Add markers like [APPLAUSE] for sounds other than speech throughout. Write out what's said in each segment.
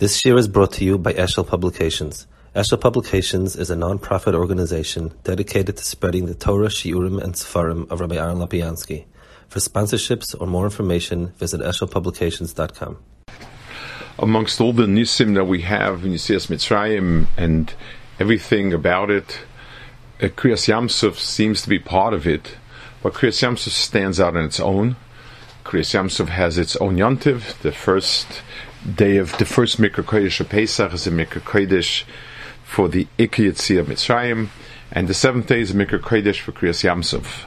This year is brought to you by Eshel Publications. Eshel Publications is a non-profit organization dedicated to spreading the Torah, Shiurim, and Sefarim of Rabbi Aaron Lopiansky. For sponsorships or more information, visit eshelpublications.com. Amongst all the nisim that we have in Yitzias Mitzrayim and everything about it, uh, Kriyas Yamsuf seems to be part of it, but Kriyas Yamsuf stands out on its own. Kriyas Yamsuf has its own yontiv. The first day of the first Mikra Kodesh of Pesach is a Mikra Kodesh for the Ikki of Mitzrayim, and the seventh day is a Mikra Kodesh for Kriyas Yamsuf.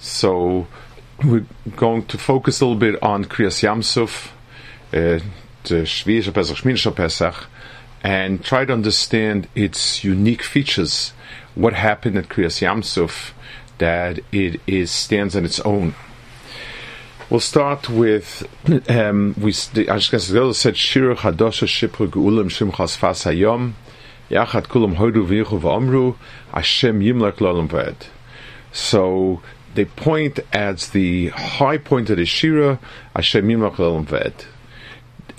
So we're going to focus a little bit on Kriyas Yamsuf, uh, the Shvish Pesach, Shminish Pesach, and try to understand its unique features what happened at Kriyas Yamsuf that it is stands on its own. We'll start with um, we. The Ashkenaz said Shir Hadosha Shipru Geulim Shimchas Fas Hayom Yachat Kulam Hodu V'Yichu V'Amru Hashem Yimlek Lolam V'Ed. So they point as the high point of the Shira Hashem Yimlek Lolam V'Ed.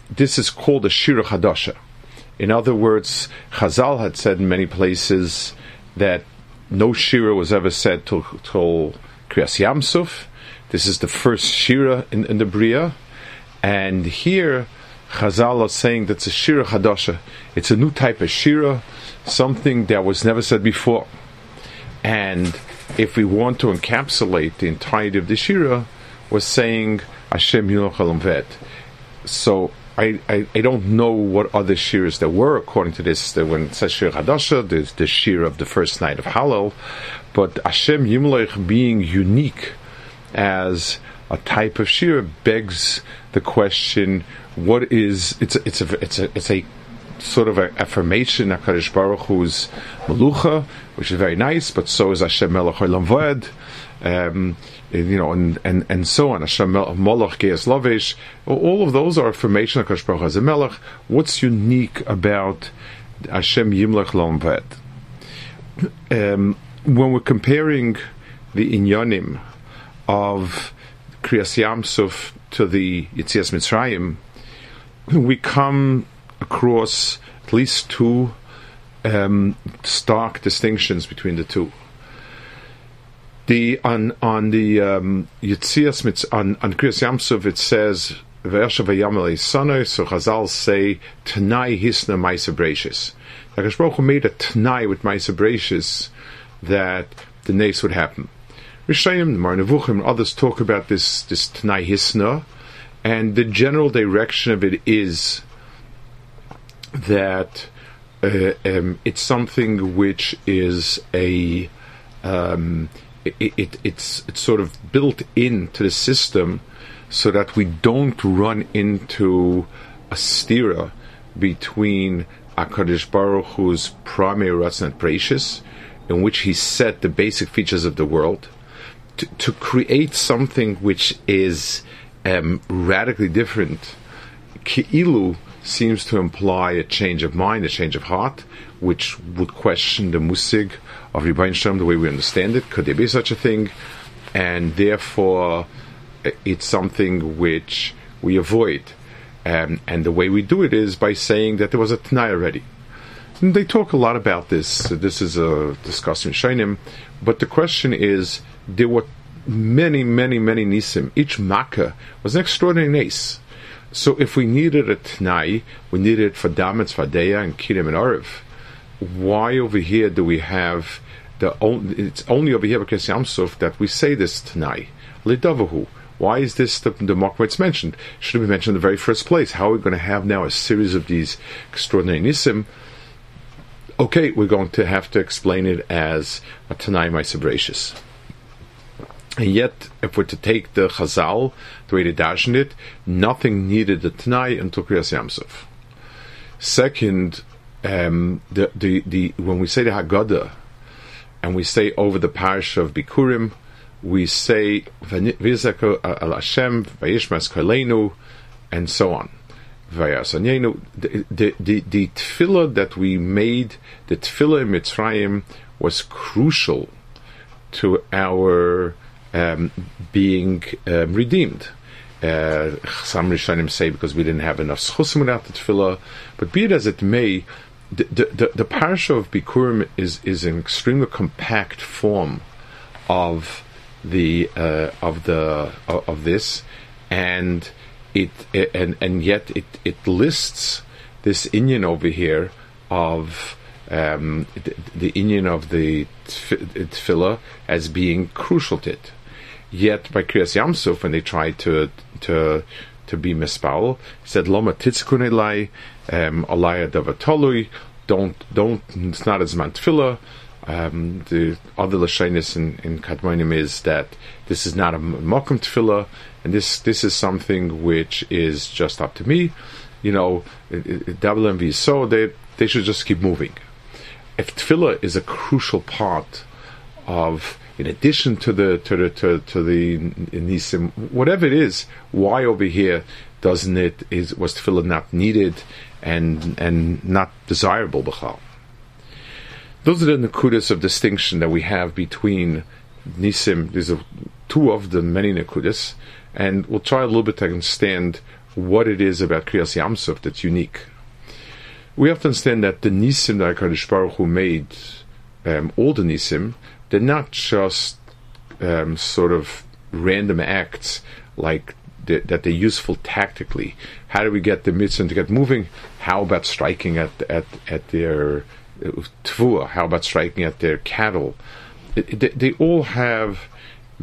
This is called a Shira Hadosha. In other words, Chazal had said in many places that no shira was ever said till, till Kriyas Yamsuf. This is the first shira in, in the Bria, and here Chazal are saying that's a shira chadasha. It's a new type of shira, something that was never said before. And if we want to encapsulate the entirety of the shira, was saying Hashem Yunochalam Vet. So I, I, I, don't know what other shiras there were according to this. That When it says Shir Hadasha, there's the shir of the first night of Hallel, but Hashem Yimlech being unique as a type of shir begs the question: What is it's a, it's a it's a it's a sort of an affirmation of Kadosh Baruch Hu's melucha, which is very nice, but so is Hashem Melech um, you know, and, and, and so on. Hashem Molech Geas Lovish. All of those are affirmation of Kadosh Baruch Hu as a Melech. What's unique about Hashem Yimlech Lomvet? [CLEARS THROAT] Um, when we're comparing the inyanim of Kriyas Yamsuf to the Yitzias Mitzrayim, we come across at least two um, stark distinctions between the two. The on on the um, Yitzias on on Kriyas Yamsuf it says Ve'eshav Yamale Sanoi. So Chazal say Tanai Hisna Maisa Brachis. Like Baruch made a Tanai with Maisa that the nace would happen. Rishayim, the Marnevuchim, and others talk about this this Tanai Hisna, and the general direction of it is that uh, um, it's something which is a um, it, it, it's it's sort of built into the system so that we don't run into a stira between Akadosh Baruch Hu's primary Ratzon and Precious, in which he set the basic features of the world, to, to create something which is um, radically different. Ki'ilu seems to imply a change of mind, a change of heart, which would question the musig of Rebbein the way we understand it. Could there be such a thing? And therefore, it's something which we avoid. Um, and the way we do it is by saying that there was a Tanai already. They talk a lot about this. This is a discussion Shainim. But the question is, there were many, many, many Nisim. Each Makkah was an extraordinary nace. So if we needed a tnai, we needed it for Damitz, Fadeya, and Kirim and Arif. Why over here do we have the only, it's only over here because Yamsuf that we say this tnai Lidavahu. Why is this the, the mark where it's mentioned? Should have been mentioned in the very first place. How are we going to have now a series of these extraordinary nisim? Okay, we're going to have to explain it as a Tanai Maisabracious. And yet, if we're to take the Chazal, the way they dashen it, nothing needed the Tanai until Kriyas Yamsuf. Second, um, the, the, the, when we say the Haggadah, and we say over the parish of Bikurim, we say Vizako al Hashem, Vayishmas and so on. The, the, the, the tefillah that we made, the tefillah in Mitzrayim, was crucial to our um, being um, redeemed. Uh, some Rishonim say because we didn't have enough schusim without the tefillah. But be it as it may, the, the, the, of Bikurim is, is an extremely compact form of the uh, of the of this, and it and and yet it it lists this Indian over here of um, the, the Indian of the tefillah as being crucial to it. Yet by Kriyas Yamsuf, when they tried to to to be mispal, said Loma titzkunelai um, alaya davatolui. Don't don't. It's not as man tefillah. Um, the other lashonis in, in Kadmonim is that this is not a mokum tefillah, and this this is something which is just up to me. You know, double MV so they they should just keep moving. If tefillah is a crucial part of, in addition to the to the to, to the nisim, whatever it is, why over here doesn't it is was tefillah not needed and and not desirable b'chal? Those are the nakudas of distinction that we have between nisim. These are two of the many nakudas, and we'll try a little bit to understand what it is about Kriyas Yamsuf that's unique. We have to understand that the nisim that Hakadosh Baruch Hu made, um, all the nisim, they're not just um, sort of random acts like that they're useful tactically. How do we get the mitzvah to get moving? How about striking at at at their how about striking at their cattle? It, they all have,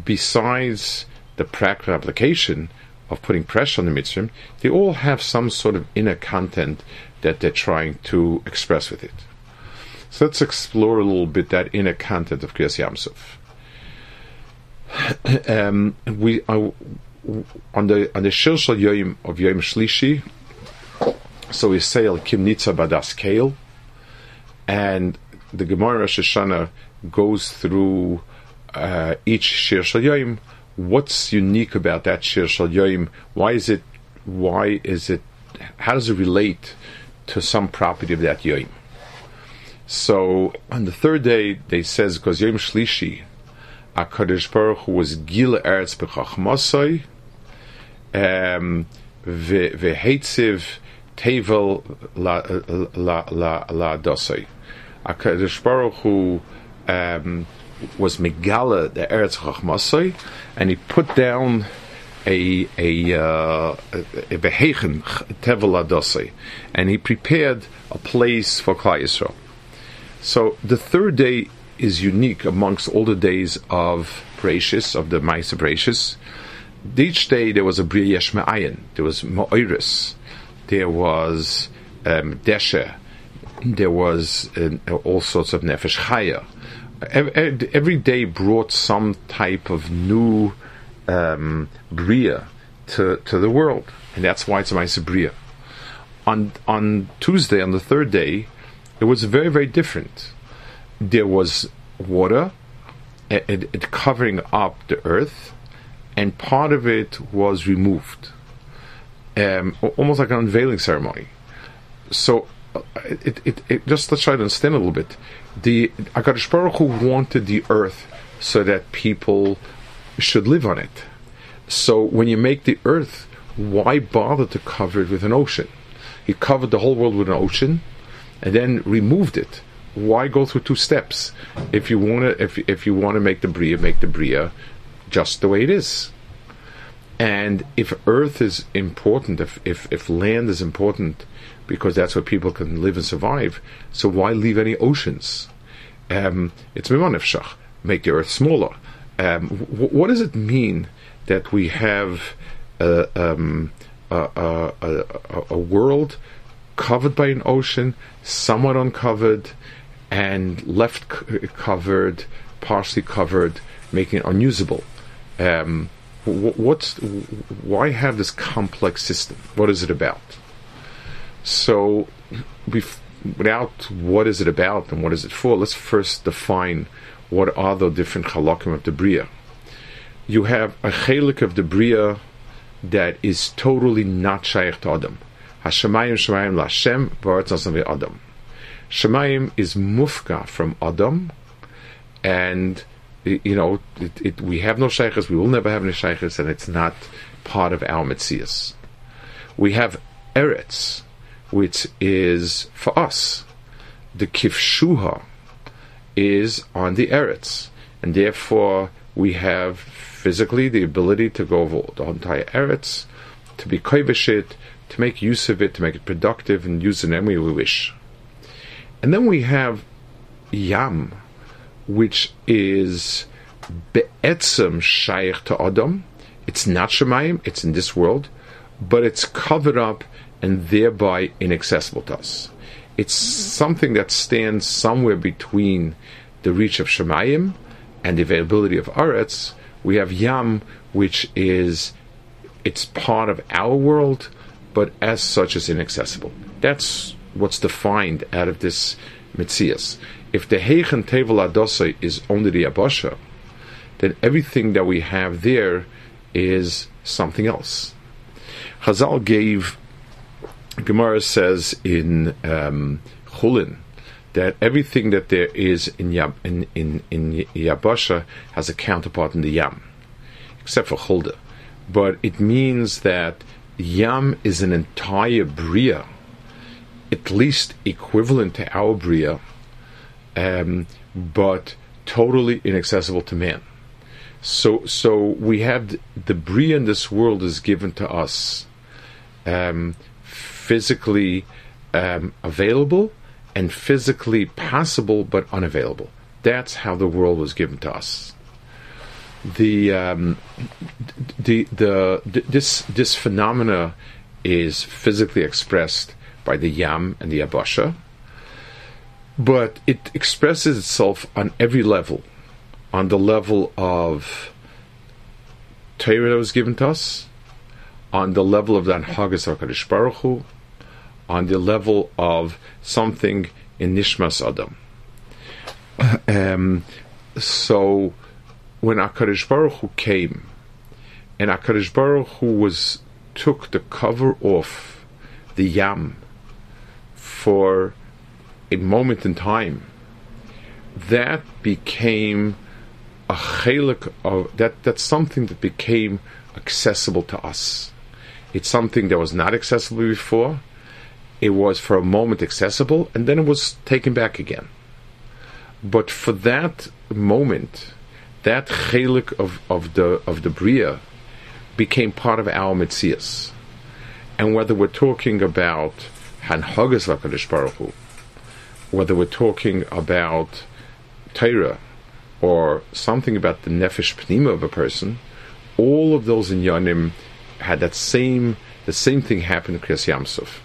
besides the practical application of putting pressure on the mitzvah, they all have some sort of inner content that they're trying to express with it. So let's explore a little bit that inner content of Kriyas Yamsuf. [CLEARS THROAT] um, we uh, on the on the Shir Shal Yoim of Yoim Shlishi, so we say Al Kimnitza Badas Kale, and the Gemara Rosh Hashanah goes through uh, each Shir Shal Yoim. What's unique about that Shir Shal Yoim? Why is it? Why is it? How does it relate to some property of that Yoim? So on the third day, they says because Yom Shlishi, Akadosh Baruch Hu was Gila Eretz b'Chachmasai, um, v'Heitziv Tevel la la la la dosai. Akadosh Baruch Hu um, was Megala the Eretz Chachmasai, and he put down a a uh, a behegen tevel and he prepared a place for Klal Yisrael. So the third day is unique amongst all the days of Bereshis, of the Maisa Bereshis. Each day there was a Bria Yesh there was Ma'iris, there was um, Deshe, there was uh, all sorts of Nefesh Chaya. Every, day brought some type of new um, Bria to, to the world, and that's why it's a Bria. On, on Tuesday, on the third day, it was very, very different. There was water, it, it, covering up the earth, and part of it was removed, um, almost like an unveiling ceremony. So, uh, it, it, it, just let's try to understand a little bit. The Hakadosh Baruch Hu wanted the earth so that people should live on it. So, when you make the earth, why bother to cover it with an ocean? He covered the whole world with an ocean and then removed it. Why go through two steps? If you want to, if if you want to make the bria, make the bria just the way it is. And if earth is important, if if, if land is important, because that's where people can live and survive, so why leave any oceans? Um, it's mimanefshach. Make the earth smaller. Um, w- what does it mean that we have a, um, a, a, a world covered by an ocean, somewhat uncovered, and left c- covered, partially covered, making it unusable. Um, what's why have this complex system? What is it about? So, without what is it about and what is it for, let's first define what are the different halakim of the bria. You have a chalik of the bria that is totally not shaykh to Adam. Hashemayim Shemayim Lashem V'Aretz Adam. Shemayim is mufka from Adam, and you know it, it, we have no shaykhs. We will never have any shaykhs, and it's not part of our Metzias. We have Eretz, which is for us. The Kifshuha is on the Eretz, and therefore we have physically the ability to go over the entire Eretz, to be koiveshit, to make use of it, to make it productive, and use it any way we wish. And then we have Yam, which is be'etzem shaykh to Adam. It's not Shemayim, it's in this world, but it's covered up and thereby inaccessible to us. It's something that stands somewhere between the reach of Shemayim and the availability of Aretz. We have Yam, which is it's part of our world, but as such is inaccessible. That's what's defined out of this Metzias. If the Heichen Tevel Adosai is only the Abasha, then everything that we have there is something else. Chazal gave, Gemara says in um, Chulin, that everything that there is in, Yab, in, in, in Yabasha has a counterpart in the Yam, except for Chulda. But it means that Yam is an entire Bria, at least equivalent to our Bria, um, but totally inaccessible to man. So, so we have the in this world is given to us, um, physically um, available and physically possible but unavailable. That's how the world was given to us. The um, the, the the this this phenomena is physically expressed by the yam and the abasha, but it expresses itself on every level on the level of Torah that was given to us, on the level of the Anhagas HaKadosh Baruch Hu, on the level of something in Nishmas Adam. Um, so when HaKadosh Baruch Hu came, and HaKadosh Baruch Hu was took the cover off the Yam for a moment in time, that became a chelik of that. That's something that became accessible to us. It's something that was not accessible before. It was for a moment accessible, and then it was taken back again. But for that moment, that chelik of, of the of the bria became part of our mitzias. And whether we're talking about Hanhagas Lakadish Baruch Hu, whether we're talking about Torah, or something about the nefesh pnima of a person, all of those in Yanim had that same the same thing happen to Kriyas Yamsuf.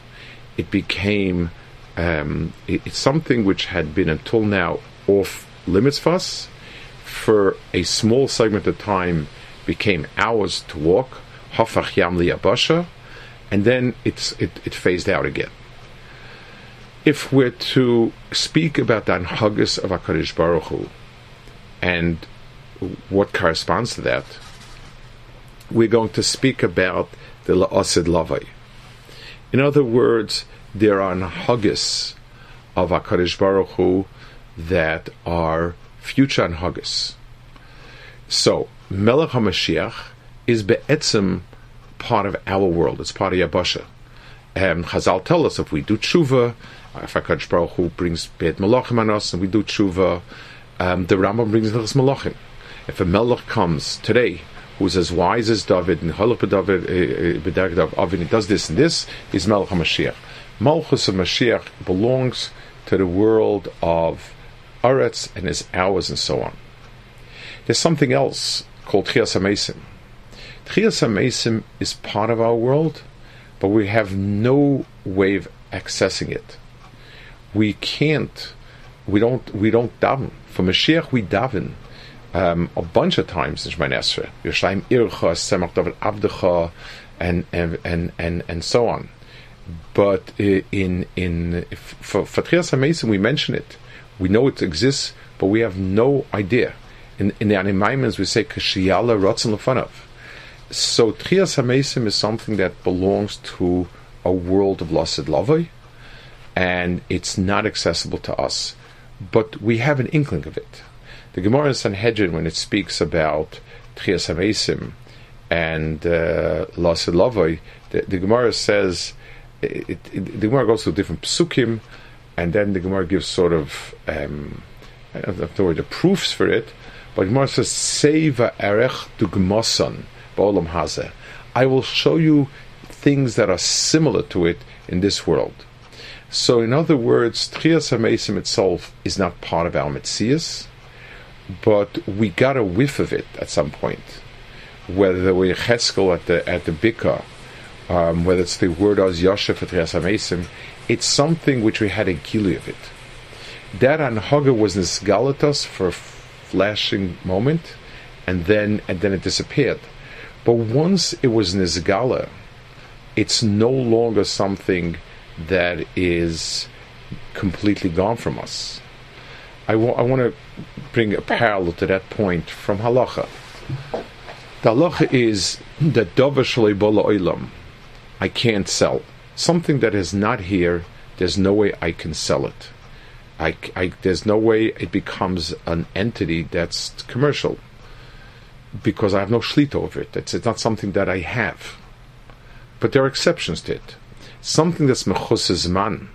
It became um, it, it's something which had been until now off limits for us. For a small segment of time, became hours to walk. Hafach Yam Liyabasha, and then it's it, it phased out again. If we're to speak about the anhagas of Hakadosh Baruch Hu, and what corresponds to that, we're going to speak about the La'asid Lavai. In other words, there are Haggis of HaKadosh Baruch Hu that are future Haggis. So, Melech HaMashiach is be'etzim part of our world. It's part of Yabasha. And Chazal tell us if we do tshuva, if HaKadosh Baruch Hu brings Beit Malachim on us, and we do tshuva, um, the Rambam brings Hilchas Malachim. If a Melech comes today who's as wise as David and Halach David, uh, Avin, he does this and this, he's Melech HaMashiach. Malchus of Mashiach belongs to the world of Aretz and his hours and so on. There's something else called Chias HaMesim. Chias HaMesim is part of our world, but we have no way of accessing it. We can't, we don't, we don't daven for Mashiach, we daven um, a bunch of times in Shemay Esrei. Yerushalayim Ircha, Semach David Avdecha, and, and, and, and, so on. But uh, in in for for Trias we mention it. We know it exists, but we have no idea. In, in the Animaimans, we say Kashiyala Ratzon Lefanav. So Trias HaMesim is something that belongs to a world of Lasid Lavoi, and it's not accessible to us but we have an inkling of it. The Gemara in Sanhedrin, when it speaks about Trias HaMesim, and uh, Lasid the, the Gemara says, it, it, the Gemara goes to different psukim, and then the Gemara gives sort of, um, I don't know the word, the proofs for it, but Gemara says, Seva erech dugmason ba'olam hazeh. I will show you things that are similar to it in this world. So, in other words, Tchias HaMesim itself is not part of our Metzias, but we got a whiff of it at some point. Whether we're Cheskel at the at the Bika, um, whether it's the word as Yosef for Tchias HaMesim, it's something which we had a gili of it. That anhaga was nisgalatos for a flashing moment, and then and then it disappeared. But once it was nisgala, it's no longer something that is completely gone from us. I, want to bring a parallel to that point from halacha. The halacha is that dava bola oilam. I can't sell something that is not here. There's no way I can sell it. I, I, there's no way it becomes an entity that's commercial because I have no shlita over it. It's, it's not something that I have. But there are exceptions to it something that's mechus man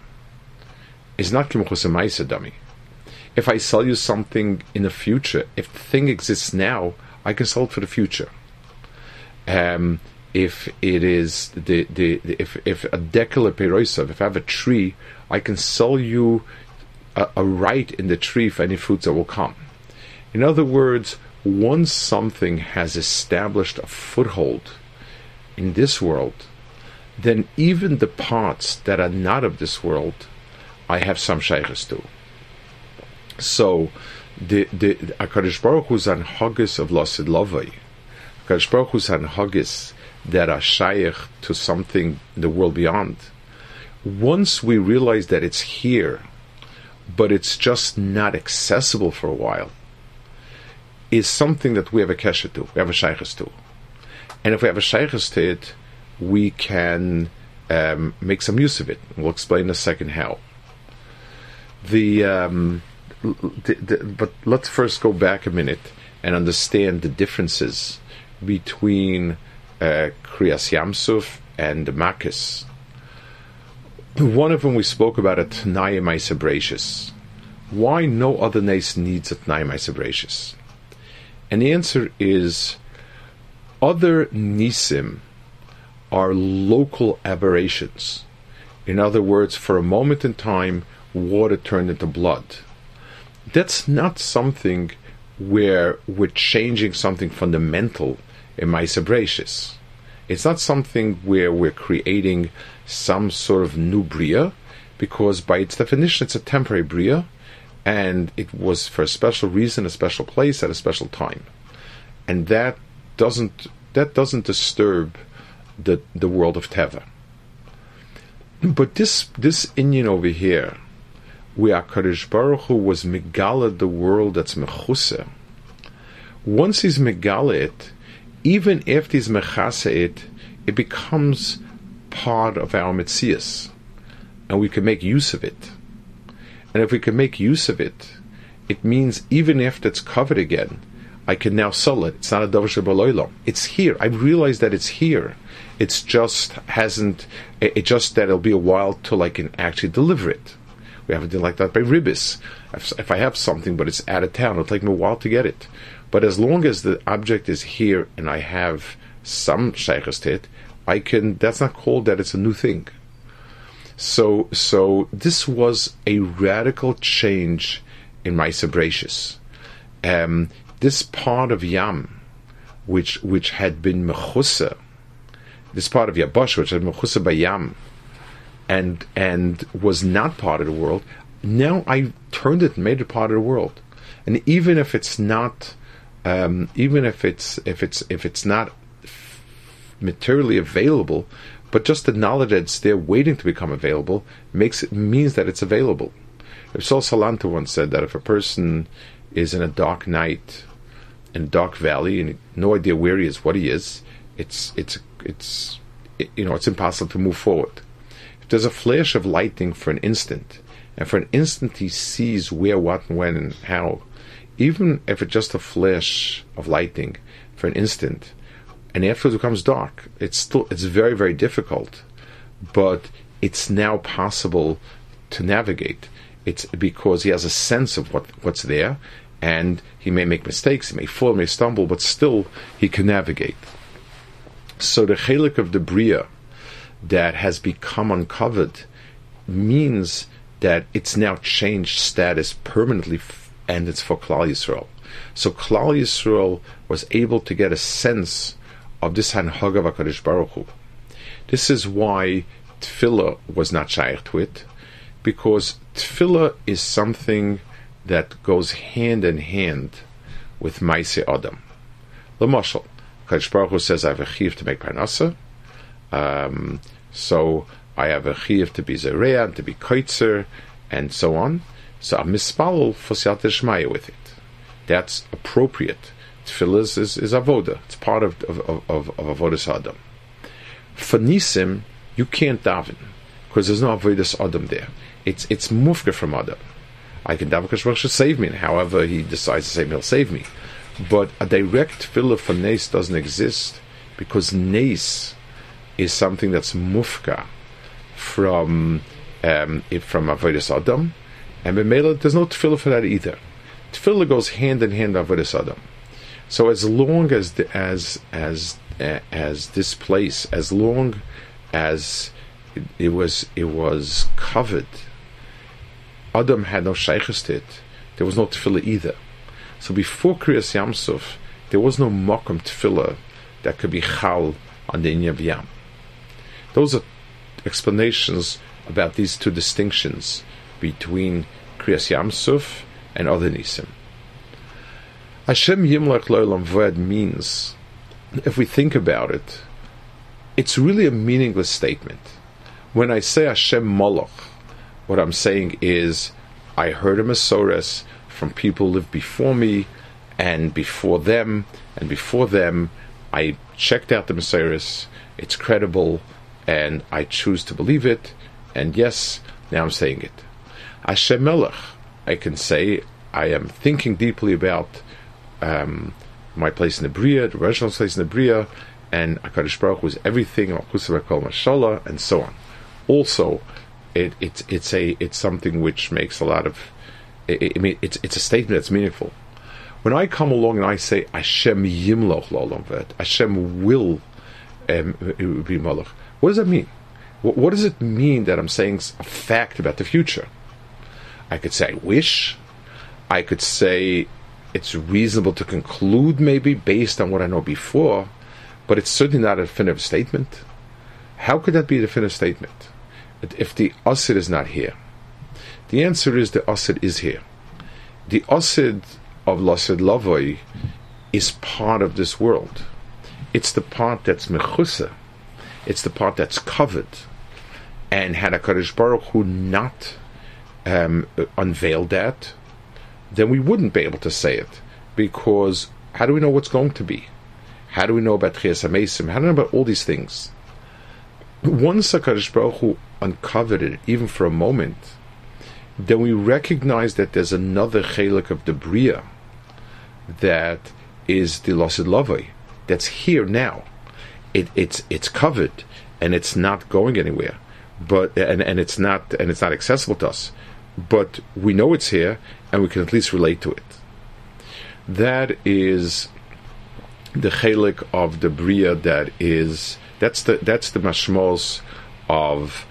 is not kimchus dummy. If I sell you something in the future, if the thing exists now, I can sell it for the future. Um, if it is the, the, the if if a dekala peroisav, if I have a tree, I can sell you a, a right in the tree for any fruits that will come. In other words, once something has established a foothold in this world, then even the parts that are not of this world, I have some shaykhs to. So, the the Akadosh Baruch Hu's an haggis of Lasid Lavai, Akadosh Baruch Hu's an haggis that are shaykh to something in the world beyond. Once we realize that it's here, but it's just not accessible for a while, is something that we have a kesha to, we have a shaykhs to. And if we have a shaykhs to it, we can um, make some use of it. We'll explain in a second how. The, um, the, the, but let's first go back a minute and understand the differences between uh, Kriyas Yamsuf and Makis. One of them we spoke about at Maisabratius. Why no other nace needs a Tanaya Maisabratius? And the answer is other Nisim are local aberrations. In other words, for a moment in time, water turned into blood. That's not something where we're changing something fundamental in Maisabratius. It's not something where we're creating some sort of new bria, because by its definition, it's a temporary bria, and it was for a special reason, a special place, at a special time, and that doesn't that doesn't disturb the the world of Teva. But this this Inyan over here, where Kadosh Baruch Hu was megala the world that's mechuse. Once he's megala it, even if he's mechase it, it becomes part of our mitzias, and we can make use of it. And if we can make use of it, it means even if it's covered again, I can now sell it. It's not a davar It's here. I realize that it's here. It's just hasn't. It just that it'll be a while till I can actually deliver it. We have a deal like that by ribis. If, if I have something but it's out of town, it'll take me a while to get it. But as long as the object is here and I have some shaykhs to it, I can. That's not called that it's a new thing. So, so this was a radical change in my Sabratius. Um, this part of Yam, which which had been mechusa, this part of Yabash, which had mechusa by Yam, and and was not part of the world, now I turned it and made it part of the world. And even if it's not, um, even if it's if it's if it's not materially available, but just the knowledge that it's there waiting to become available makes it means that it's available. If Sol Salanta once said that if a person is in a dark night in dark valley and no idea where he is, what he is, it's it's it's it, you know it's impossible to move forward. If there's a flash of lightning for an instant, and for an instant he sees where, what, when, and how, even if it's just a flash of lightning for an instant, and afterwards it becomes dark. It's still it's very very difficult, but it's now possible to navigate. It's because he has a sense of what what's there, and he may make mistakes, he may fall, he may stumble, but still he can navigate. So the chelik of the bria that has become uncovered means that it's now changed status permanently, and it's for Klal Yisrael. So Klal Yisrael was able to get a sense of this Hanhag of HaKadosh Baruch Hu. This is why Tefillah was not shaykh to it, because Tefillah is something that goes hand in hand with Maise Adam. The Kadosh Baruch Hu says, I have a chiv to make parnasa, um, so I have a chiv to be zereah, and to be koitzer, and so on. So I'm mispal for siyat with it. That's appropriate. Tefillah is, is, avoda. It's part of of of, of, of avodas adam. For nisim, you can't daven because there's no avodas adam there. It's it's mufka from adam. I can daven should save me, and however he decides to save me, he'll save me. But a direct tefillah for nes doesn't exist because nes is something that's mufka from um, from avodas adam, and b'meila there's no tefillah for that either. Tefillah goes hand in hand with avodas adam. So as long as the, as as uh, as this place, as long as it, it, was it was covered, Adam had no shaykhs to it. There was no tefillah either. So before Kriyas Yamsuf, there was no mokum tefillah that could be chal on the Inyav Yam. Those are explanations about these two distinctions between Kriyas Yamsuf and other nisim. Hashem Yimlach Loilam Ved means, if we think about it, it's really a meaningless statement. When I say Hashem Moloch, what I'm saying is, I heard a Masores from people who lived before me, and before them, and before them, I checked out the Masores, it's credible, and I choose to believe it, and yes, now I'm saying it. Hashem Melech, I can say, I am thinking deeply about um, my place in the Bria, the original place in the Bria, and Hakadosh Baruch was everything, and so on. Also, it, it's it's a it's something which makes a lot of. I, mean, it's it's a statement that's meaningful. When I come along and I say Hashem Yimloch La'olam Ved, Hashem will um, be Malach. What does that mean? What, what does it mean that I'm saying a fact about the future? I could say I wish. I could say it's reasonable to conclude, maybe based on what I know before, but it's certainly not a definitive statement. How could that be a definitive statement if the Asid is not here? The answer is the Asid is here. The Asid of Lasid Lavoi is part of this world. It's the part that's mechusa. It's the part that's covered. And had HaKadosh Baruch Hu not um, unveiled that, then we wouldn't be able to say it. Because how do we know what's going to be? How do we know about Chias HaMesim? How do we know about all these things? Once HaKadosh Baruch Hu uncovered even for a moment, then we recognize that there's another chelik of the Bria that is the Lasid Lavai, that's here now. It, it's it's covered and it's not going anywhere, but and, and it's not and it's not accessible to us but we know it's here and we can at least relate to it. That is the chelik of the bria that is that's the that's the mashmos of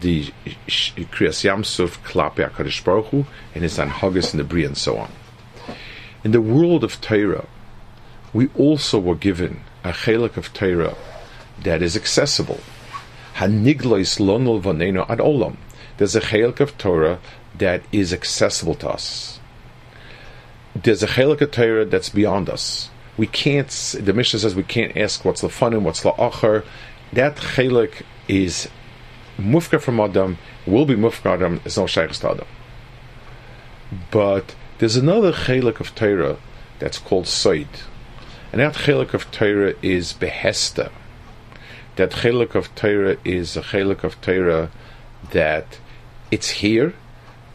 the kriyas yamsuf klape Hakadosh Baruch Hu and his anhagas in the bria and so on. In the world of Torah, we also were given a chelik of Torah that is accessible. Haniglois lonol vaneno ad olam. There's a chelik of Torah that is accessible to us. There's a chelik of Torah that's beyond us. We can't. The Mishnah says we can't ask what's lefanim, what's la'achar. That chelik is mufka from Adam. Will be mufka Adam. It's no shaykh Adam. But there's another chelik of Torah that's called Soid. And that chelik of Torah is behesta. That chelik of Torah is a chelik of Torah that it's here,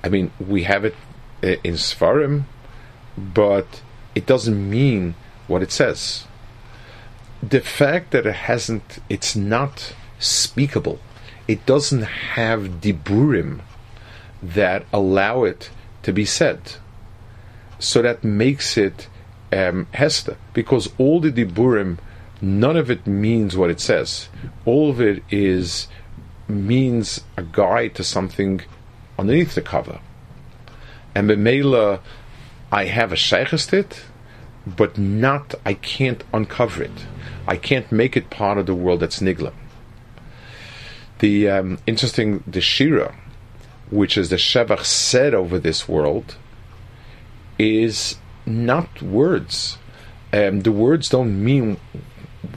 I mean, we have it uh, in Sfarim, but it doesn't mean what it says. the fact that it hasn't, it's not speakable. It doesn't have diburim that allow it to be said. So that makes it um, Hester, because all the diburim, none of it means what it says. All of it is means a guide to something underneath the cover. And Bemela, I have a sheikhestit, but not, I can't uncover it. I can't make it part of the world that's nigla. The um, interesting, the Shira, which is the Shevach said over this world, is not words. Um, the words don't mean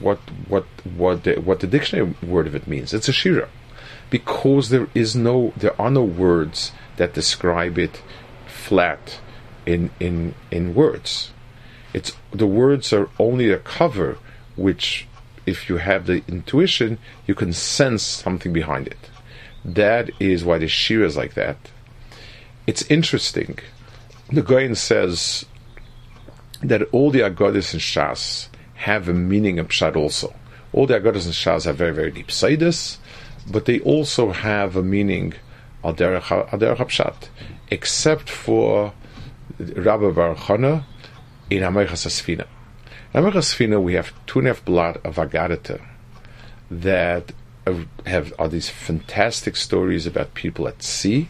what what what the, what the dictionary word of it means. It's a shira, because there is no there are no words that describe it flat in in in words. It's the words are only a cover, which if you have the intuition, you can sense something behind it. That is why the shira is like that. It's interesting. The Goyen says that all the Agadis and Shas have a meaning of Pshat also. All the Agadis and Shas have very, very deep Saidus, but they also have a meaning al Pshat, except for Rabbi Baruch Hana in Amechas Asfina. In Amechas Asfina, we have two and a half blood of Agadita that have are these fantastic stories about people at sea,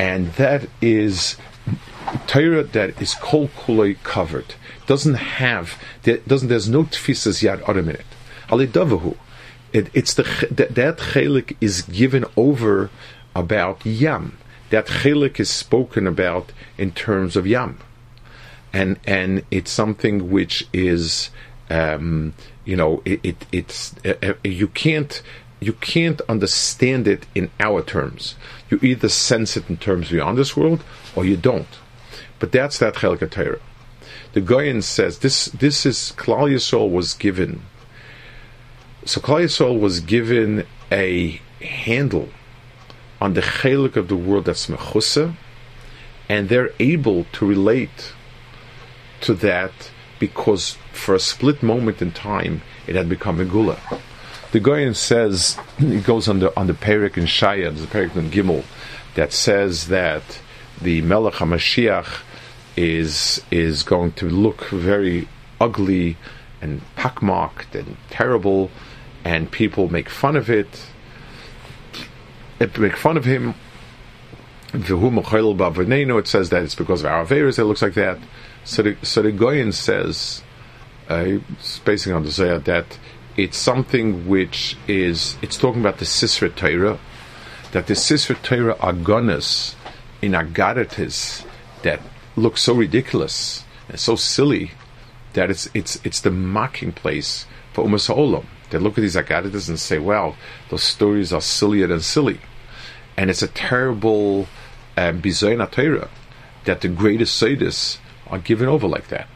and that is Torah that is kol kulei covered doesn't have doesn't there's no tfisas yad adam in it. Alidavahu, it, it's the that, that chelik is given over about yam. That chelik is spoken about in terms of yam, and and it's something which is um, you know it, it it's uh, uh you can't you can't understand it in our terms. You either sense it in terms beyond this world or you don't. But that's that Chelka. The Goyen says this this is Klal Yisrael was given. So Klal Yisrael was given a handle on the chelik of the world that's mechusa, and they're able to relate to that because for a split moment in time it had become a gula. The Goyen says it goes on the on the Perik and Shaya, the Perik and Gimel, that says that the Melech HaMashiach is is going to look very ugly and pockmarked and terrible, and people make fun of it. It make fun of him. It says that it's because of our Averas it looks like that. So the, so the Goyen says, uh, basing on the Zohar, that it's something which is, it's talking about the Sisra Torah, that the Sisra Torah agonis in Agadatis that look so ridiculous and so silly that it's it's it's the mocking place for Umas Olam. They look at these Agaditas and say, "Well, those stories are sillier than silly," and it's a terrible um, Torah that the greatest Sadis are given over like that.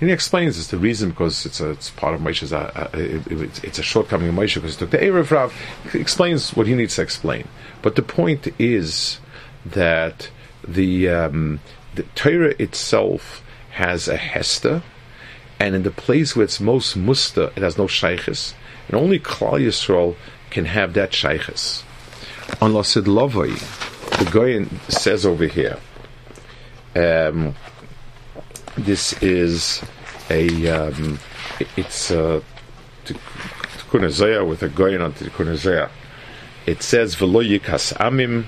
And he explains it's the reason because it's a, it's part of Moshe's uh, uh, it, it's a shortcoming of Moshe because he took the Erev Rav. He explains what he needs to explain. But the point is that the um, the Torah itself has a hester, and in the place where it's most musta, it has no shaykhis, and only Klal Yisrael can have that shaykhis. On Lasid Lavai, the Goyen says over here, um, this is a um, it's a Tikkun with a Goyen on Tikkun It says V'lo yikas amim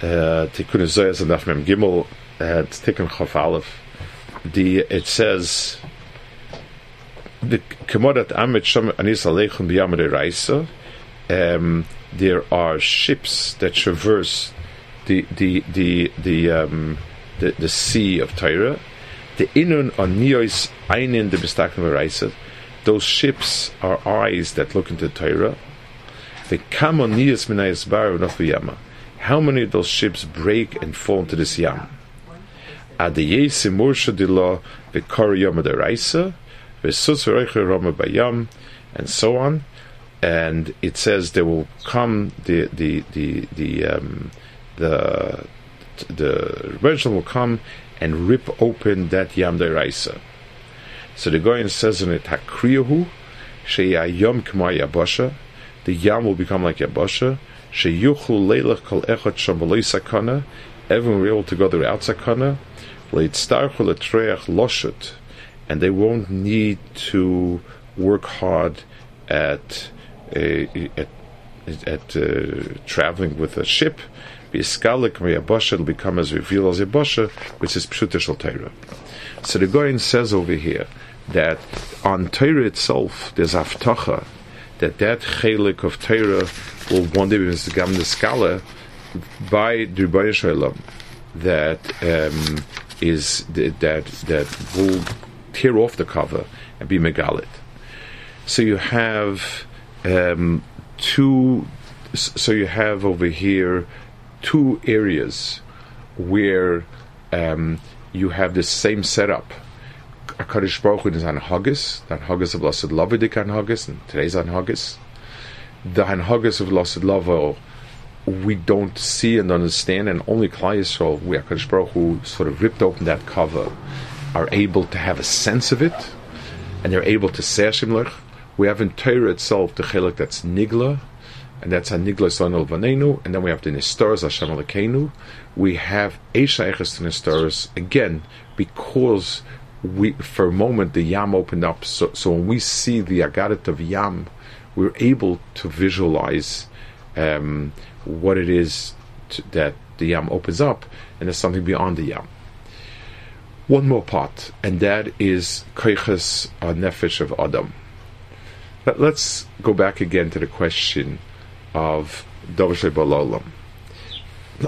uh, Tikkun Zoyas and Daf Mem Gimel at Tikkun Chof Aleph. The it says the Kemodat Amit Shom Anis Aleichem B'Yamad Reisa. Um, there are ships that traverse the the the the um, the, the sea of Tyre. The inun on Niois Einin the Bistakim Reisa. Those ships are eyes that look into Tyre. The Kamon Nias Minayas Bar Not Yama how many of those ships break and fall into this yam? Adiyeh simursha dilo v'kor yom adaraisa v'sus roma bayam and so on. And it says there will come the the the the um, the the Rebbe will come and rip open that yam deraisa. So the Goyen says in it, Hakriyahu, Sheyayom K'ma Yabasha, the Yam will become like Yabasha, Sheyuchlu Leilach Kol Echot Sham Sakana, everyone will be able to go without Sakana, Leitztarchu Letreach Loshut, and they won't need to work hard at, uh, at at uh, traveling with a ship, Biskalik Mayabasha will become as revealed as Yabasha, which is Pshuta Shal Torah. So the Gaon says over here that on Torah itself, there's Aftacha, that that chelik of Torah will one day be Gam the Skala by the Shalom that um, is that that will tear off the cover and be megalit. So you have um, two. So you have over here two areas where um, you have the same setup. Hakadosh Baruch Hu is on Haggis, the Haggis of Lassid Lavadik on Haggis, and today's on Haggis. The Haggis of Lassid Lavo we don't see and understand, and only Klal Yisrael, we Hakadosh Baruch Hu sort of ripped open that cover, are able to have a sense of it, and they're able to say Hashem We have in Torah itself the chelik that's nigla, and that's a nigla son al vanenu, and then we have the nistaras Hashem alekenu. We have Eishayches to nistaras again because we for a moment the yam opened up. So, so when we see the agadat of yam, we're able to visualize um, what it is to, that the yam opens up, and there's something beyond the yam. One more part, and that is koiches nefesh of Adam. But let's go back again to the question of Dovshe Balolam.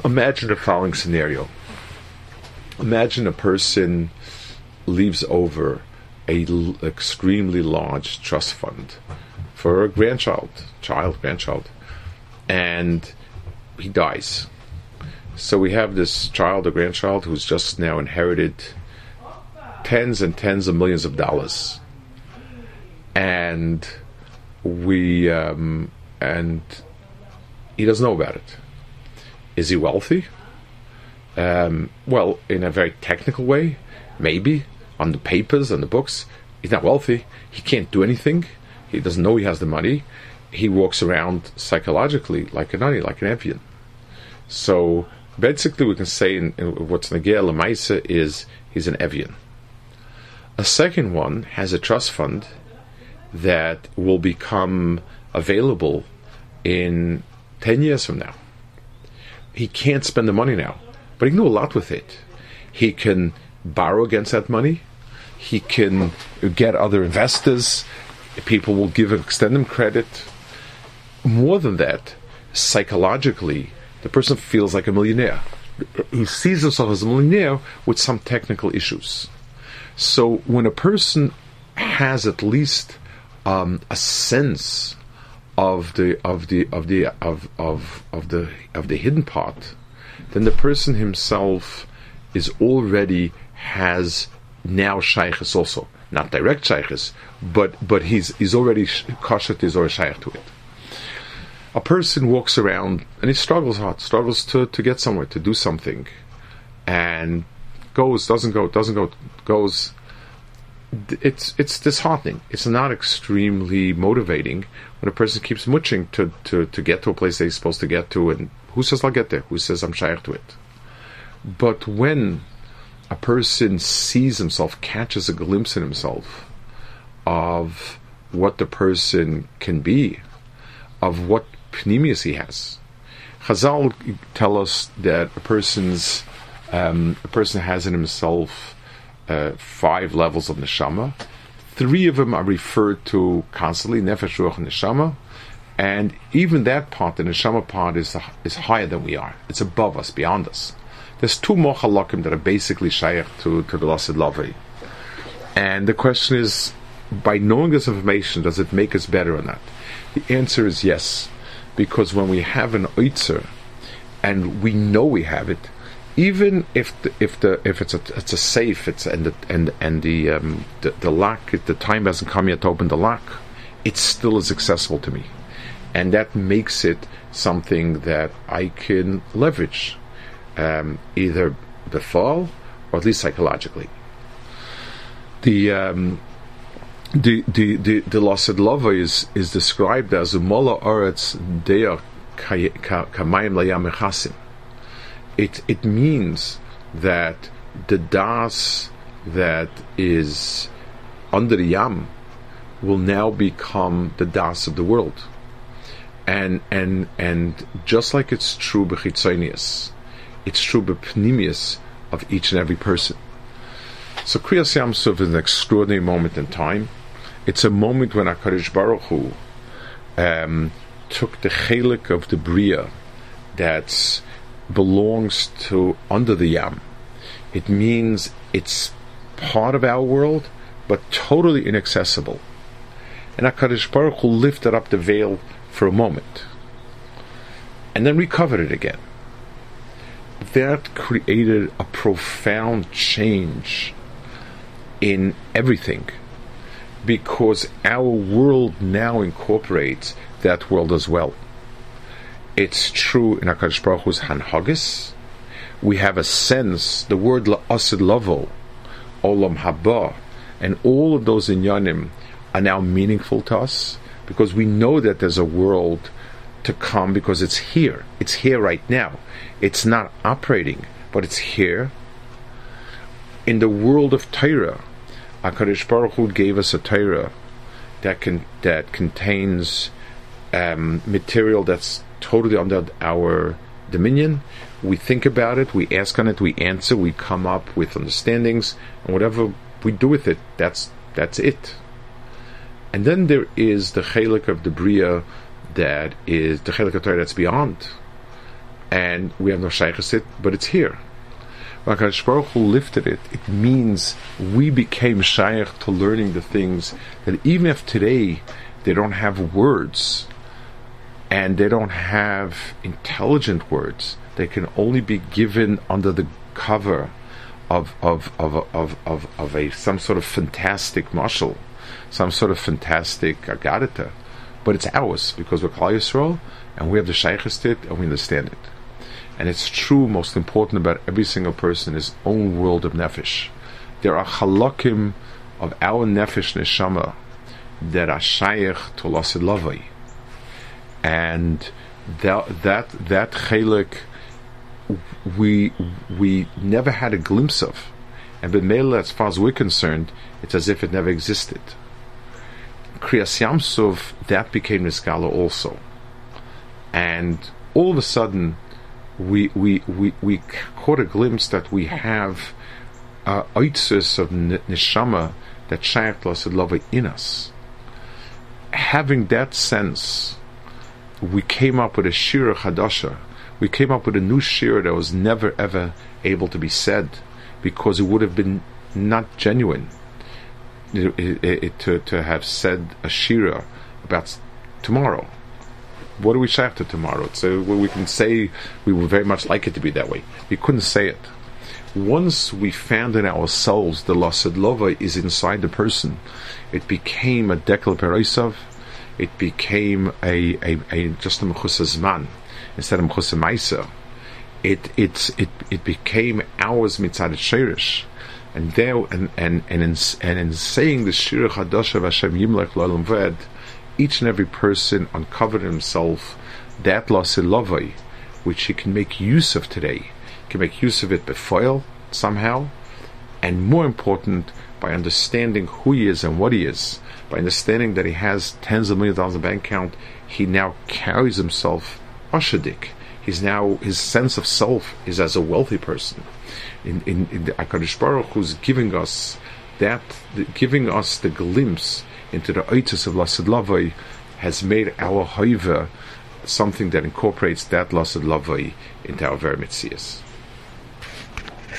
Imagine the following scenario. Imagine a person leaves over a l- extremely large trust fund for a grandchild, child, grandchild, and he dies. So we have this child or grandchild who's just now inherited tens and tens of millions of dollars, and we um, and he doesn't know about it. Is he wealthy? Um, well, in a very technical way, maybe on the papers and the books, he's not wealthy. He can't do anything. He doesn't know he has the money. He walks around psychologically like an ani, like an evyon. So basically, we can say in, in what's Nagea Lamaisa is he's an evyon. A second one has a trust fund that will become available in 10 years from now. He can't spend the money now, but he can do a lot with it. He can borrow against that money. He can get other investors. People will give extend him credit. More than that, psychologically, the person feels like a millionaire. He sees himself as a millionaire with some technical issues. So when a person has at least um, a sense of the of the of the of of of the of the hidden part, then the person himself is already has now shaykhs also, not direct shaykhs, but but he's he's already kashat is already shaykh to it. A person walks around and he struggles hard, struggles to to get somewhere, to do something, and goes, doesn't go, doesn't go, goes. It's it's disheartening. It's not extremely motivating when a person keeps muching to, to, to get to a place they're supposed to get to, and who says I'll get there? Who says I'm shaykh to it? But when a person sees himself, catches a glimpse in himself of what the person can be, of what pnimius he has. Chazal tell us that a person's um, a person has in himself uh, five levels of neshama. Three of them are referred to constantly, nefesh, ruach, and neshama. And even that part, the neshama part, is is higher than we are. It's above us, beyond us. There's two more halakim that are basically shaykh to, to the Lasid Lavi. And the question is, by knowing this information, does it make us better or not? The answer is yes. Because when we have an oitzer, and we know we have it, even if the, if the if it's a it's a safe, it's and the and and the um, the, the lock, the time hasn't come yet to open the lock, it still is accessible to me, and that makes it something that I can leverage um, either the fall or at least psychologically. The um, the the the, the Lasad Lava is is described as a Mola Aretz Deya Kamayim Layam. It it means that the das that is under yam will now become the das of the world. And and and just like it's true b'chitzonius, it's true b'pnimius of each and every person. So Kriyas Yamsuf is an extraordinary moment in time. It's a moment when Hakadosh Baruch Hu um, took the chelik of the bria that belongs to under the yam. It means it's part of our world, but totally inaccessible. And Hakadosh Baruch Hu lifted up the veil for a moment, and then recovered it again. That created a profound change in everything because our world now incorporates that world as well. It's true in HaKadosh Baruch Hu's Hanhagis. We have a sense, the word La'asid Lavo, Olam Haba, and all of those inyanim are now meaningful to us because we know that there's a world to come because it's here. It's here right now. It's not operating, but it's here in the world of Torah, Hakadosh Baruch Hu gave us a Torah that can that contains um, material that's totally under our dominion. We think about it, we ask on it, we answer, we come up with understandings, and whatever we do with it, that's that's it. And then there is the chelik of the bria that is the chelik of Torah that's beyond, and we have no shaykhs but it's here. HaKadosh Baruch Hu lifted it, it means we became shaykh to learning the things that even if today they don't have words and they don't have intelligent words, they can only be given under the cover of of of of of, of a some sort of fantastic mashal, some sort of fantastic agadita. But it's ours because we're Klal Yisrael and we have the shaykhist it and we understand it. And it's true, most important about every single person, his own world of nefesh. There are halakim of our nefesh neshama that are shaykh to lasid lavai. And that, that, that chalik we, we never had a glimpse of. And b'meila, as far as we're concerned, it's as if it never existed. Kriyas Yamsuf, that became Niskala also. And all of a sudden, we we we, we caught a glimpse that we have uh, of neshama that shaykh love in us. Having that sense, we came up with a shira chadasha. We came up with a new shira that was never ever able to be said because it would have been not genuine it, it, it, to to have said a shira about tomorrow what do we say after tomorrow? So we can say we would very much like it to be that way. We couldn't say it. Once we found in ourselves the lasad lova is inside the person, it became a perisav. It became a, a, a just a mechusazman instead of mechusamaisa. It it it it became ours mitzad shirish. And there and and and in, and in saying the shir chadash of Hashem Yimlech Lalam Ved, each and every person uncovered himself that lasilavai, which he can make use of today. He can make use of it befoil somehow, and more important, by understanding who he is and what he is, by understanding that he has tens of millions of dollars in bank account, he now carries himself ashadik. He's now his sense of self is as a wealthy person. In in, in the Akadosh Baruch who's giving us that, giving us the glimpse into the oitus of Lasad Lavai has made our hoiva something that incorporates that Lasad Lavai into our very mitzias.